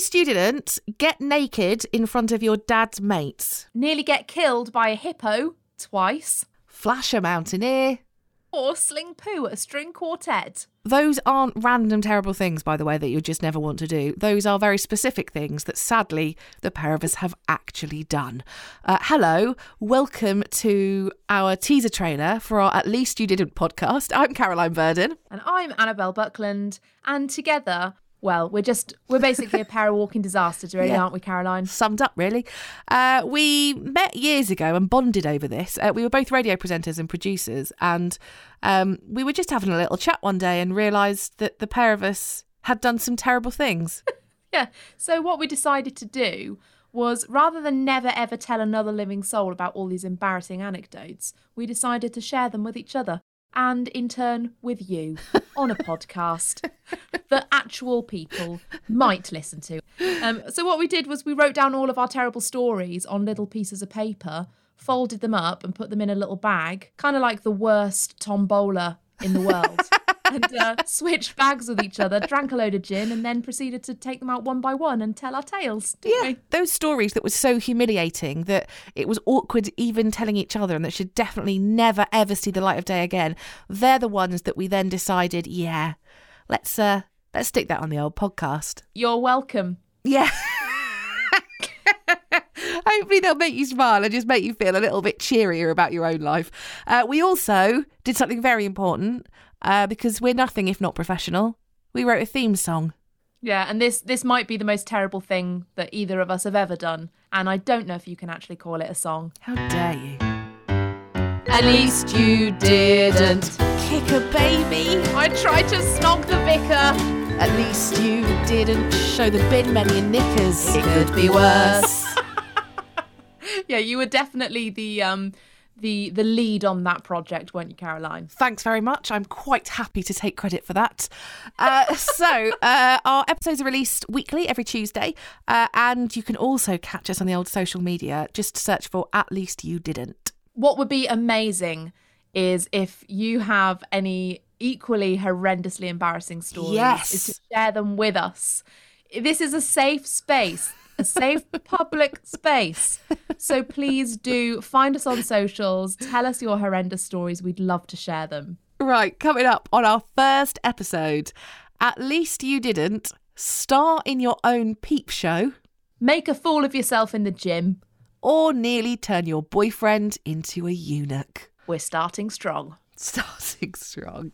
didn't get naked in front of your dad's mates, Nearly get killed by a hippo twice. flash a mountaineer. Or sling poo at a string quartet. Those aren't random terrible things, by the way, that you just never want to do. Those are very specific things that sadly the pair of us have actually done. Uh, hello, welcome to our teaser trailer for our At Least You Didn't podcast. I'm Caroline Burden. And I'm Annabelle Buckland. And together, well, we're just, we're basically a pair of walking disasters, really, Yeah. aren't we, Caroline? Summed up, really. Uh, we met years ago and bonded over this. Uh, we were both radio presenters and producers, and um, we were just having a little chat one day and realised that the pair of us had done some terrible things. Yeah. So what we decided to do was rather than never ever tell another living soul about all these embarrassing anecdotes, we decided to share them with each other and in turn with you on a podcast that actual people might listen to. Um, so what we did was we wrote down all of our terrible stories on little pieces of paper, folded them up and put them in a little bag, kind of like the worst tombola in the world. and uh, switched bags with each other, drank a load of gin, and then proceeded to take them out one by one and tell our tales. Yeah, we? those stories that were so humiliating that it was awkward even telling each other and that should definitely never ever see the light of day again. They're the ones that we then decided, yeah, let's uh let's stick that on the old podcast. You're welcome. Yeah. Hopefully they'll make you smile and just make you feel a little bit cheerier about your own life. Uh, we also did something very important uh, because we're nothing if not professional. We wrote a theme song. Yeah, and this this might be the most terrible thing that either of us have ever done, and I don't know if you can actually call it a song. How dare you? At least you didn't. Kick a baby. I tried to snog the vicar. At least you didn't show the bin men your knickers. It could be worse. yeah, you were definitely the um the the lead on that project, weren't you, Caroline? Thanks very much. I'm quite happy to take credit for that. Uh, so, uh, our episodes are released weekly every Tuesday, uh, and you can also catch us on the old social media. Just search for At Least You Didn't. What would be amazing is if you have any equally horrendously embarrassing stories, Yes. is to share them with us. This is a safe space, a safe public space. So please do find us on socials, tell us your horrendous stories. We'd love to share them. Right, coming up on our first episode, At Least You Didn't star in your own peep show Make a fool of yourself in the gym. or nearly turn your boyfriend into a eunuch. We're starting strong. Starting strong.